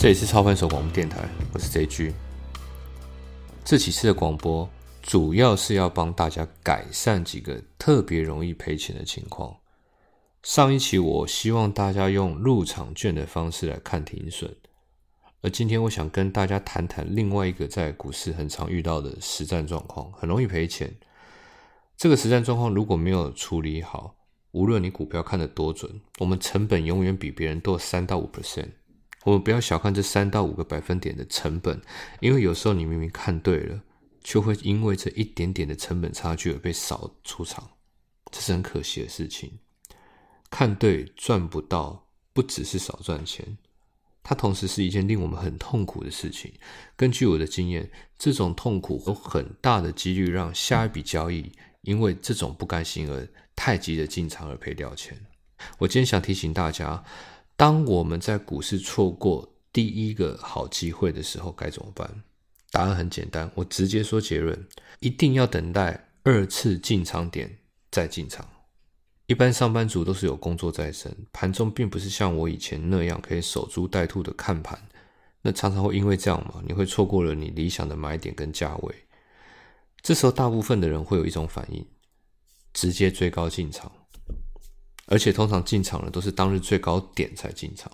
这里是超凡手广播电台，我是 JG。这几次的广播主要是要帮大家改善几个特别容易赔钱的情况。上一期我希望大家用入场券的方式来看停损，而今天我想跟大家谈谈另外一个在股市很常遇到的实战状况，很容易赔钱。这个实战状况如果没有处理好，无论你股票看得多准，我们成本永远比别人多三到五 percent。我们不要小看这三到五个百分点的成本，因为有时候你明明看对了，就会因为这一点点的成本差距而被扫出场，这是很可惜的事情。看对赚不到，不只是少赚钱，它同时是一件令我们很痛苦的事情。根据我的经验，这种痛苦有很大的几率让下一笔交易。因为这种不甘心而太急的进场而赔掉钱。我今天想提醒大家，当我们在股市错过第一个好机会的时候，该怎么办？答案很简单，我直接说结论：一定要等待二次进场点再进场。一般上班族都是有工作在身，盘中并不是像我以前那样可以守株待兔的看盘，那常常会因为这样嘛，你会错过了你理想的买点跟价位。这时候，大部分的人会有一种反应，直接追高进场，而且通常进场的都是当日最高点才进场。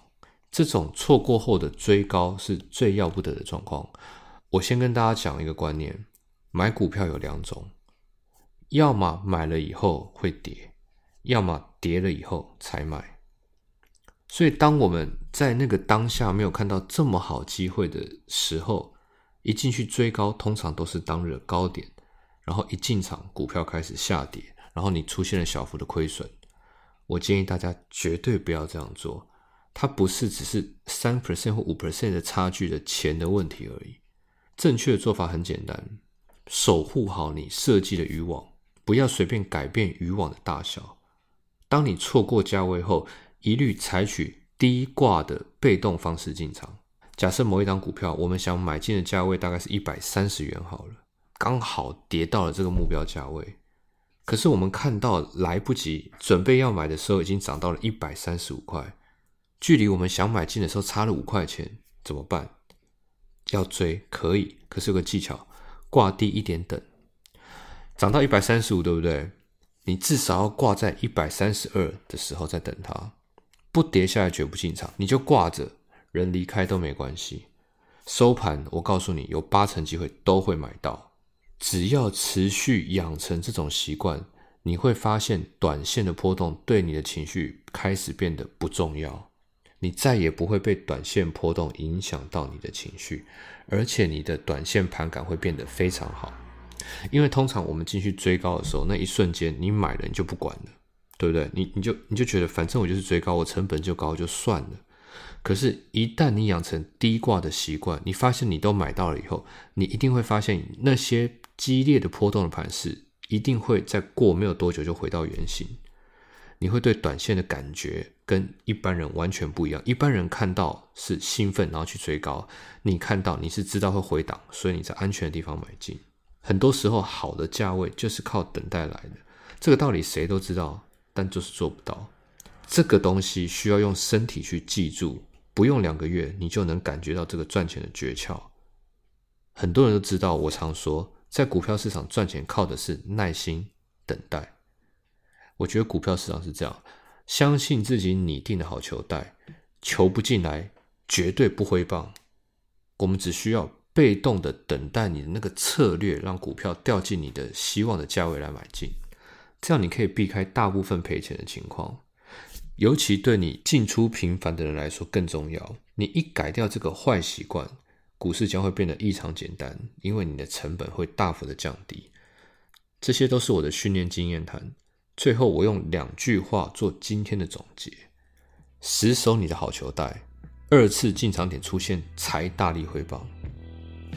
这种错过后的追高是最要不得的状况。我先跟大家讲一个观念：买股票有两种，要么买了以后会跌，要么跌了以后才买。所以，当我们在那个当下没有看到这么好机会的时候，一进去追高，通常都是当日的高点。然后一进场，股票开始下跌，然后你出现了小幅的亏损。我建议大家绝对不要这样做。它不是只是三 percent 或五 percent 的差距的钱的问题而已。正确的做法很简单：守护好你设计的渔网，不要随便改变渔网的大小。当你错过价位后，一律采取低挂的被动方式进场。假设某一张股票，我们想买进的价位大概是一百三十元好了。刚好跌到了这个目标价位，可是我们看到来不及准备要买的时候，已经涨到了一百三十五块，距离我们想买进的时候差了五块钱，怎么办？要追可以，可是有个技巧，挂低一点等，涨到一百三十五，对不对？你至少要挂在一百三十二的时候再等它，不跌下来绝不进场，你就挂着，人离开都没关系。收盘，我告诉你，有八成机会都会买到。只要持续养成这种习惯，你会发现短线的波动对你的情绪开始变得不重要，你再也不会被短线波动影响到你的情绪，而且你的短线盘感会变得非常好。因为通常我们进去追高的时候，那一瞬间你买了你就不管了，对不对？你你就你就觉得反正我就是追高，我成本就高就算了。可是，一旦你养成低挂的习惯，你发现你都买到了以后，你一定会发现那些。激烈的波动的盘势一定会在过没有多久就回到原形。你会对短线的感觉跟一般人完全不一样。一般人看到是兴奋，然后去追高；你看到你是知道会回档，所以你在安全的地方买进。很多时候，好的价位就是靠等待来的。这个道理谁都知道，但就是做不到。这个东西需要用身体去记住，不用两个月，你就能感觉到这个赚钱的诀窍。很多人都知道，我常说。在股票市场赚钱靠的是耐心等待。我觉得股票市场是这样：相信自己拟定的好球带，球不进来绝对不挥棒。我们只需要被动的等待你的那个策略，让股票掉进你的希望的价位来买进，这样你可以避开大部分赔钱的情况。尤其对你进出频繁的人来说更重要。你一改掉这个坏习惯。股市将会变得异常简单，因为你的成本会大幅的降低。这些都是我的训练经验谈。最后，我用两句话做今天的总结：死守你的好球带，二次进场点出现才大力回报。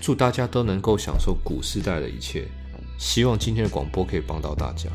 祝大家都能够享受股市带来的一切。希望今天的广播可以帮到大家。